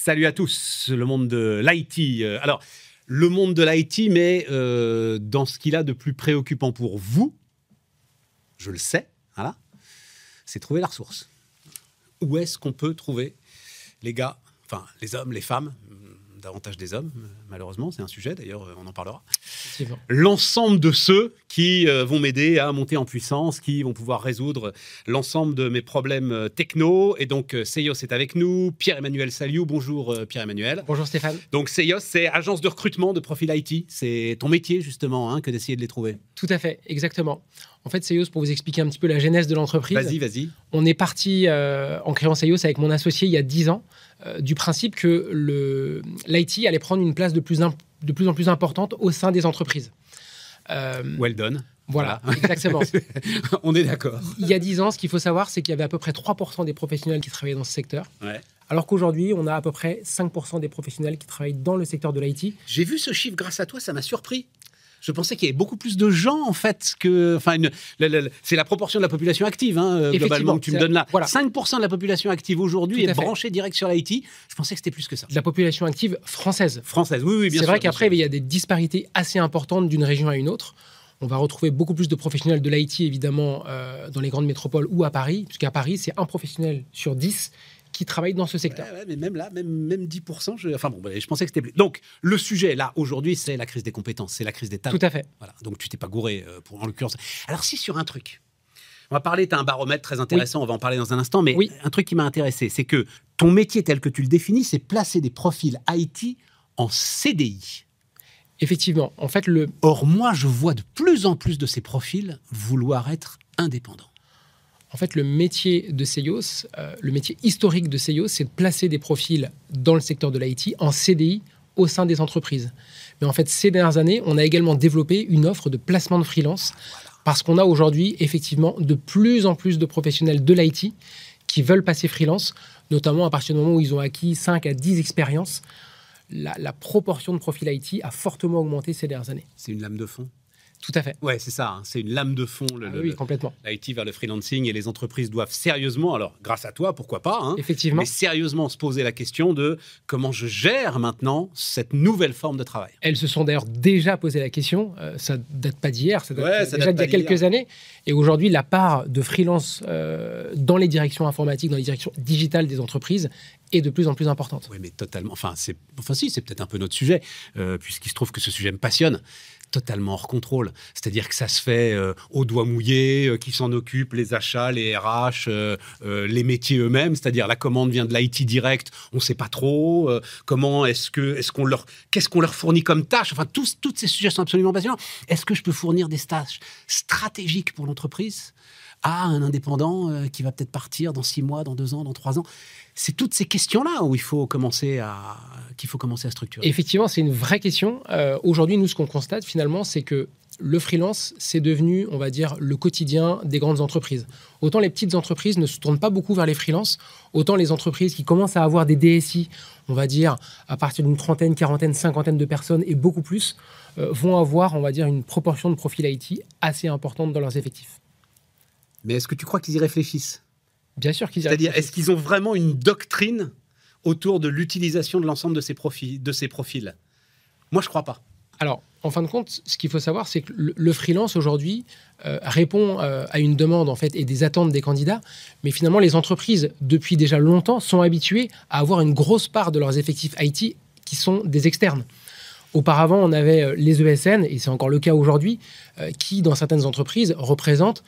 Salut à tous, le monde de l'IT. Euh, alors, le monde de l'IT, mais euh, dans ce qu'il a de plus préoccupant pour vous, je le sais, c'est trouver la ressource. Où est-ce qu'on peut trouver les gars, enfin les hommes, les femmes, davantage des hommes, malheureusement, c'est un sujet, d'ailleurs, on en parlera. L'ensemble de ceux qui euh, vont m'aider à monter en puissance, qui vont pouvoir résoudre l'ensemble de mes problèmes euh, techno. Et donc, euh, Seios est avec nous, Pierre-Emmanuel Saliou. Bonjour Pierre-Emmanuel. Bonjour Stéphane. Donc, Seios, c'est agence de recrutement de profil IT. C'est ton métier, justement, hein, que d'essayer de les trouver. Tout à fait, exactement. En fait, Seios, pour vous expliquer un petit peu la genèse de l'entreprise. Vas-y, vas-y. On est parti en créant Seios avec mon associé il y a 10 ans, du principe que l'IT allait prendre une place de plus, de plus en plus importante au sein des entreprises. Euh, well done. Voilà, exactement. On est d'accord. Il y a 10 ans, ce qu'il faut savoir, c'est qu'il y avait à peu près 3% des professionnels qui travaillaient dans ce secteur. Alors qu'aujourd'hui, on a à peu près 5% des professionnels qui travaillent dans le secteur de l'IT. J'ai vu ce chiffre grâce à toi, ça m'a surpris. Je pensais qu'il y avait beaucoup plus de gens, en fait, que. Enfin, c'est la proportion de la population active, hein, euh, globalement, que tu me donnes là. Voilà. 5% de la population active aujourd'hui est branchée direct sur l'IT. Je pensais que c'était plus que ça. la population active française. Française, oui, oui, bien sûr. C'est vrai qu'après, il y a des disparités assez importantes d'une région à une autre. On va retrouver beaucoup plus de professionnels de l'IT, évidemment, euh, dans les grandes métropoles ou à Paris, puisqu'à Paris, c'est un professionnel sur 10 qui travaillent dans ce secteur. mais même là, même, même 10%, je, enfin bon, je pensais que c'était plus. Donc, le sujet, là, aujourd'hui, c'est la crise des compétences, c'est la crise des talents. Tout à fait. Voilà, donc tu t'es pas gouré, euh, pour, en l'occurrence. Alors, si sur un truc, on va parler, tu as un baromètre très intéressant, on va en parler dans un instant, mais oui. un truc qui m'a intéressé, c'est que ton métier tel que tu le définis, c'est placer des profils IT en CDI. Effectivement, en fait, le. Or, moi, je vois de plus en plus de ces profils vouloir être indépendants. En fait, le métier de euh, le métier historique de Seios, c'est de placer des profils dans le secteur de l'IT en CDI au sein des entreprises. Mais en fait, ces dernières années, on a également développé une offre de placement de freelance parce qu'on a aujourd'hui effectivement de plus en plus de professionnels de l'IT qui veulent passer freelance, notamment à partir du moment où ils ont acquis 5 à 10 expériences. La, la proportion de profils IT a fortement augmenté ces dernières années. C'est une lame de fond? Tout à fait. Ouais, c'est ça. Hein. C'est une lame de fond. Le, ah oui, complètement. L'IT vers le freelancing et les entreprises doivent sérieusement, alors grâce à toi, pourquoi pas, hein, effectivement, mais sérieusement se poser la question de comment je gère maintenant cette nouvelle forme de travail. Elles se sont d'ailleurs déjà posé la question. Euh, ça date pas d'hier, ça date déjà d'il y a quelques années. Et aujourd'hui, la part de freelance euh, dans les directions informatiques, dans les directions digitales des entreprises est de plus en plus importante. Oui, mais totalement. Enfin, c'est, enfin si, c'est peut-être un peu notre sujet, euh, puisqu'il se trouve que ce sujet me passionne totalement hors contrôle. C'est-à-dire que ça se fait euh, au doigt mouillé, euh, qui s'en occupe, les achats, les RH, euh, les métiers eux-mêmes. C'est-à-dire la commande vient de l'IT direct, on ne sait pas trop comment est-ce que est-ce qu'on leur qu'est-ce qu'on leur fournit comme tâche? Enfin, tous, toutes ces sujets sont absolument passionnants. Est-ce que je peux fournir des tâches stratégiques pour l'entreprise? À un indépendant qui va peut-être partir dans six mois, dans deux ans, dans trois ans c'est toutes ces questions-là où il faut commencer à qu'il faut commencer à structurer. Effectivement, c'est une vraie question. Euh, aujourd'hui, nous, ce qu'on constate finalement, c'est que le freelance, c'est devenu, on va dire, le quotidien des grandes entreprises. Autant les petites entreprises ne se tournent pas beaucoup vers les freelances, autant les entreprises qui commencent à avoir des DSI, on va dire, à partir d'une trentaine, quarantaine, cinquantaine de personnes et beaucoup plus, euh, vont avoir, on va dire, une proportion de profil IT assez importante dans leurs effectifs. Mais est-ce que tu crois qu'ils y réfléchissent? Bien sûr qu'ils C'est-à-dire, est-ce qu'ils ont vraiment une doctrine autour de l'utilisation de l'ensemble de ces profils, de ces profils? Moi, je crois pas. Alors, en fin de compte, ce qu'il faut savoir, c'est que le, freelance aujourd'hui euh, répond euh, à une demande en fait et des attentes des candidats, mais finalement, les entreprises depuis déjà longtemps sont habituées à avoir une grosse part de leurs effectifs IT qui sont des externes. Auparavant, on avait euh, les ESN, et c'est encore le cas aujourd'hui, qui, dans certaines entreprises, représentent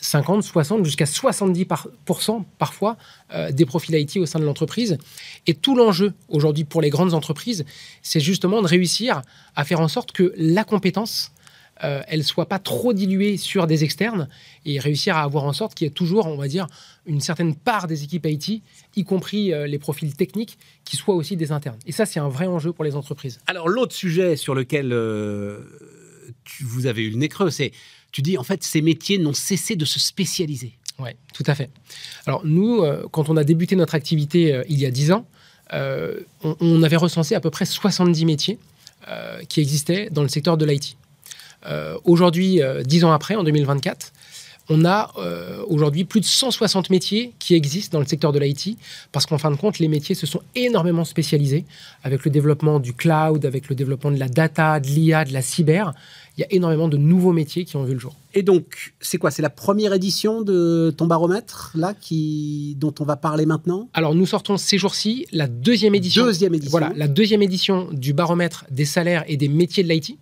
50, 60, jusqu'à 70% parfois euh, des profils IT au sein de l'entreprise. Et tout l'enjeu aujourd'hui pour les grandes entreprises, c'est justement de réussir à faire en sorte que la compétence, euh, elle soit pas trop diluée sur des externes et réussir à avoir en sorte qu'il y ait toujours, on va dire, une certaine part des équipes IT, y compris euh, les profils techniques, qui soient aussi des internes. Et ça, c'est un vrai enjeu pour les entreprises. Alors l'autre sujet sur lequel vous avez eu le nez creux, c'est tu dis en fait ces métiers n'ont cessé de se spécialiser. Oui, tout à fait. Alors nous, euh, quand on a débuté notre activité euh, il y a 10 ans, euh, on, avait recensé à peu près 70 métiers qui existaient dans le secteur de l'IT. Aujourd'hui, 10 ans après, en 2024, on a euh, aujourd'hui plus de 160 métiers qui existent dans le secteur de l'IT, parce qu'en fin de compte, les métiers se sont énormément spécialisés avec le développement du cloud, avec le développement de la data, de l'IA, de la cyber. Il y a énormément de nouveaux métiers qui ont vu le jour. Et donc, c'est quoi? C'est la première édition de ton baromètre, là, qui, dont on va parler maintenant? Alors, nous sortons ces jours-ci la deuxième édition. Deuxième édition. Voilà, la deuxième édition du baromètre des salaires et des métiers de l'IT.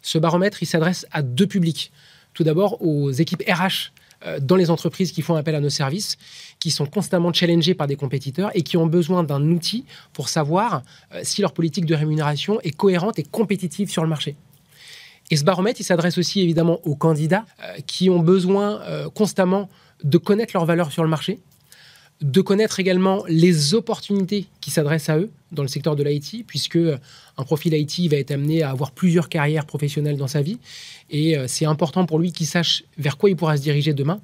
Ce baromètre, il s'adresse à deux publics. Tout d'abord aux équipes RH euh, dans les entreprises qui font appel à nos services, qui sont constamment challengées par des compétiteurs et qui ont besoin d'un outil pour savoir euh, si leur politique de rémunération est cohérente et compétitive sur le marché. Et ce baromètre, il s'adresse aussi évidemment aux candidats euh, qui ont besoin constamment de connaître leur valeur sur le marché, de connaître également les opportunités qui s'adressent à eux dans le secteur de l'IT, puisque euh, un profil IT va être amené à avoir plusieurs carrières professionnelles dans sa vie. Et euh, c'est important pour lui qu'il sache vers quoi il pourra se diriger demain.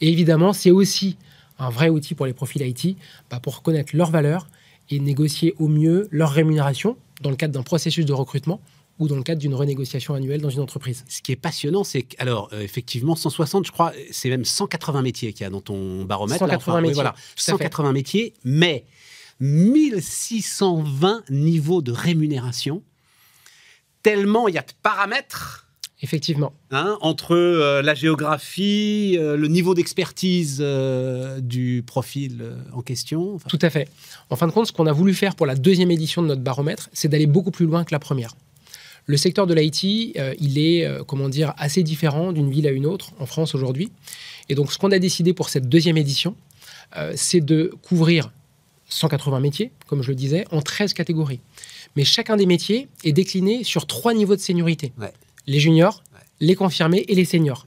Et évidemment, c'est aussi un vrai outil pour les profils IT bah, pour connaître leurs valeurs et négocier au mieux leur rémunération dans le cadre d'un processus de recrutement ou dans le cadre d'une renégociation annuelle dans une entreprise. Ce qui est passionnant, c'est que, alors, euh, effectivement, 160, je crois, c'est même 180 métiers qu'il y a dans ton baromètre. 180 métiers. voilà, 180 métiers, mais 1620 niveaux de rémunération, tellement il y a de paramètres. Effectivement. Hein, entre euh, la géographie, euh, le niveau d'expertise du profil en question. Tout à fait. En fin de compte, ce qu'on a voulu faire pour la deuxième édition de notre baromètre, c'est d'aller beaucoup plus loin que la première. Le secteur de l'IT, euh, il est, euh, comment dire, assez différent d'une ville à une autre en France aujourd'hui. Et donc, ce qu'on a décidé pour cette deuxième édition, euh, c'est de couvrir 180 métiers, comme je le disais, en 13 catégories. Mais chacun des métiers est décliné sur trois niveaux de seniorité. Les juniors, les confirmés et les seniors.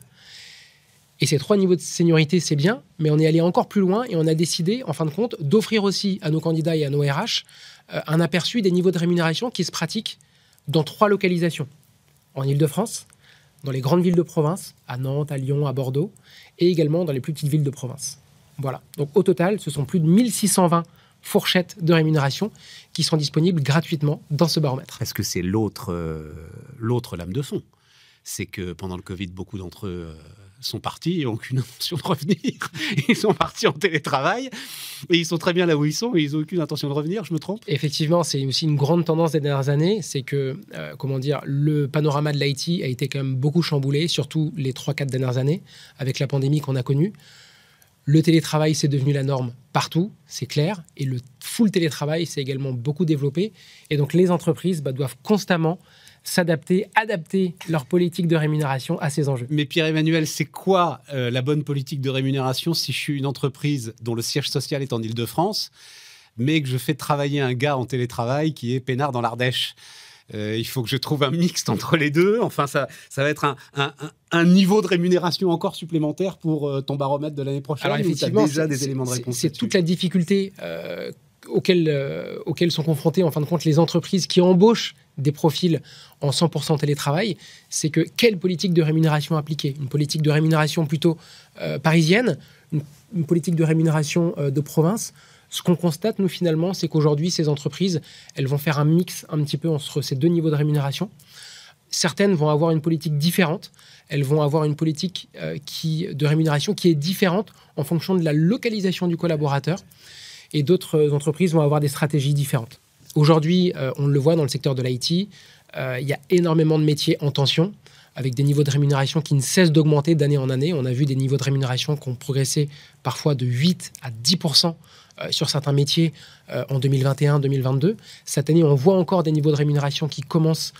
Et ces trois niveaux de seniorité, c'est bien, mais on est allé encore plus loin et on a décidé, en fin de compte, d'offrir aussi à nos candidats et à nos RH un aperçu des niveaux de rémunération qui se pratiquent dans trois localisations. En Ile-de-France, dans les grandes villes de province, à Nantes, à Lyon, à Bordeaux, et également dans les plus petites villes de province. Voilà. Donc au total, ce sont plus de 1620 fourchettes de rémunération qui sont disponibles gratuitement dans ce baromètre. Est-ce que c'est l'autre, euh, lame de fond? C'est que pendant le Covid, beaucoup d'entre eux sont partis et n'ont aucune intention de revenir. Ils sont partis en télétravail et ils sont très bien là où ils sont et ils n'ont aucune intention de revenir, je me trompe? Effectivement, c'est aussi une grande tendance des dernières années, c'est que, euh, comment dire, le panorama de l'IT a été quand même beaucoup chamboulé, surtout les 3-4 dernières années, avec la pandémie qu'on a connue. Le télétravail, c'est devenu la norme partout, c'est clair, et le full télétravail, c'est également beaucoup développé. Et donc les entreprises bah, doivent constamment s'adapter, adapter leur politique de rémunération à ces enjeux. Mais Pierre-Emmanuel, c'est quoi euh, la bonne politique de rémunération si je suis une entreprise dont le siège social est en Ile-de-France, mais que je fais travailler un gars en télétravail qui est peinard dans l'Ardèche? Euh, il faut que je trouve un mixte entre les deux. Enfin, ça, ça va être un, niveau de rémunération encore supplémentaire pour euh, ton baromètre de l'année prochaine. Alors effectivement, déjà des éléments de réponse. C'est toute la difficulté auxquelles, auxquelles sont confrontées en fin de compte les entreprises qui embauchent des profils en 100% télétravail, c'est que quelle politique de rémunération appliquer? Une politique de rémunération plutôt euh, parisienne, une, politique de rémunération euh, de province Ce qu'on constate, nous, finalement, c'est qu'aujourd'hui, ces entreprises, elles vont faire un mix un petit peu entre ces deux niveaux de rémunération. Certaines vont avoir une politique différente. Elles vont avoir une politique euh, qui, de rémunération qui est différente en fonction de la localisation du collaborateur. Et d'autres entreprises vont avoir des stratégies différentes. Aujourd'hui, euh, on le voit dans le secteur de l'IT, euh, il y a énormément de métiers en tension, avec des niveaux de rémunération qui ne cessent d'augmenter d'année en année. On a vu des niveaux de rémunération qui ont progressé parfois de 8 à 10 euh, sur certains métiers en 2021-2022. Cette année, on voit encore des niveaux de rémunération qui commencent,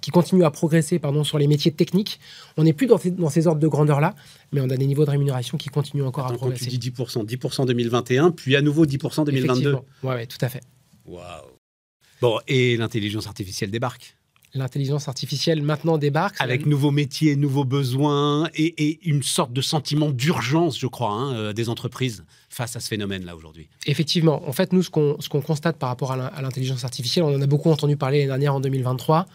qui continuent à progresser pardon, sur les métiers techniques. On n'est plus dans ces, ordres de grandeur-là, mais on a des niveaux de rémunération qui continuent encore à progresser. Quand tu dis 10%, 10% 2021, puis à nouveau 10% 2022. Oui, ouais, tout à fait. Waouh Bon, et l'intelligence artificielle débarque L'intelligence artificielle maintenant débarque. Avec nouveaux métiers, nouveaux besoins et, une sorte de sentiment d'urgence, je crois, hein, euh, des entreprises face à ce phénomène-là aujourd'hui. Effectivement. En fait, nous, ce qu'on constate par rapport à l'intelligence artificielle, on en a beaucoup entendu parler l'année dernière en 2023.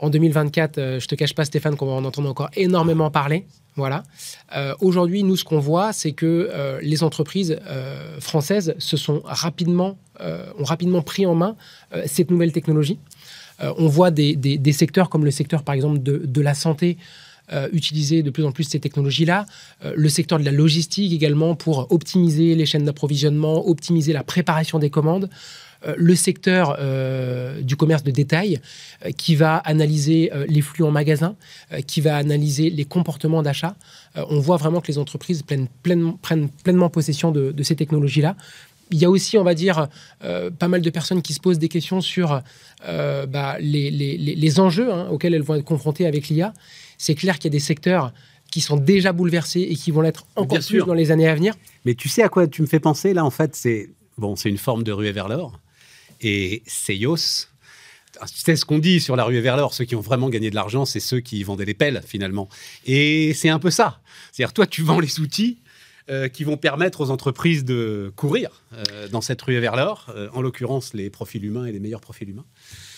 En 2024, euh, je te cache pas, Stéphane, qu'on va en entendre encore énormément parler. Voilà. Euh, aujourd'hui, nous, ce qu'on voit, c'est que euh, les entreprises françaises se sont rapidement, ont rapidement pris en main cette nouvelle technologie. On voit des, secteurs comme le secteur, par exemple, de, la santé euh, utiliser de plus en plus ces technologies-là. Euh, le secteur de la logistique également pour optimiser les chaînes d'approvisionnement, optimiser la préparation des commandes. Euh, le secteur euh, du commerce de détail euh, qui va analyser euh, les flux en magasin, euh, qui va analyser les comportements d'achat. Euh, on voit vraiment que les entreprises prennent pleinement, possession de ces technologies-là. Il y a aussi, on va dire, euh, pas mal de personnes qui se posent des questions sur euh, bah, les, les- les- les enjeux hein, auxquels elles vont être confrontées avec l'IA. C'est clair qu'il y a des secteurs qui sont déjà bouleversés et qui vont l'être encore Bien plus sûr. dans les années à venir. Mais tu sais à quoi tu me fais penser là En fait, c'est bon, c'est une forme de ruée vers l'or. Et Seios, tu sais ce qu'on dit sur la ruée vers l'or, ceux qui ont vraiment gagné de l'argent, c'est ceux qui vendaient les pelles finalement. Et c'est un peu ça. C'est-à-dire, toi, tu vends les outils euh, qui vont permettre aux entreprises de courir euh, dans cette ruée vers l'or, euh, en l'occurrence les profils humains et les meilleurs profils humains.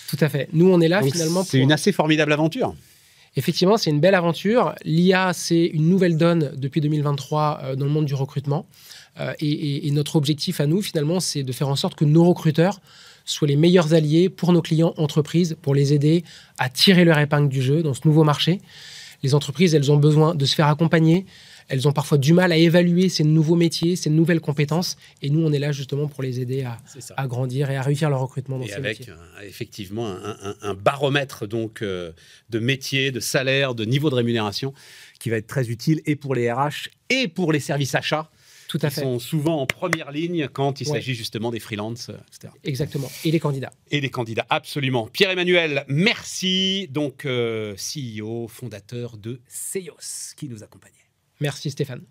Tout à fait. Nous, on est là Donc, finalement c'est pour... une assez formidable aventure. Effectivement, c'est une belle aventure. L'IA, c'est une nouvelle donne depuis 2023 euh, dans le monde du recrutement. Et, et- et notre objectif à nous, finalement, c'est de faire en sorte que nos recruteurs soient les meilleurs alliés pour nos clients entreprises, pour les aider à tirer leur épingle du jeu dans ce nouveau marché. Les entreprises, elles ont besoin de se faire accompagner. Elles ont parfois du mal à évaluer ces nouveaux métiers, ces nouvelles compétences. Et nous, on est là justement pour les aider à, grandir et à réussir leur recrutement dans Et ces avec métiers. un- effectivement un, un- un baromètre donc euh, de métier, de salaire, de niveau de rémunération qui va être très utile et pour les RH et pour les services achats Tout à qui fait. sont souvent en première ligne quand il Ouais. s'agit justement des freelances, euh, etc. Exactement. Et les candidats. Et des candidats, absolument. Pierre-Emmanuel, merci. Donc, euh, CEO, fondateur de Seios, qui nous accompagnait. Merci Stéphane.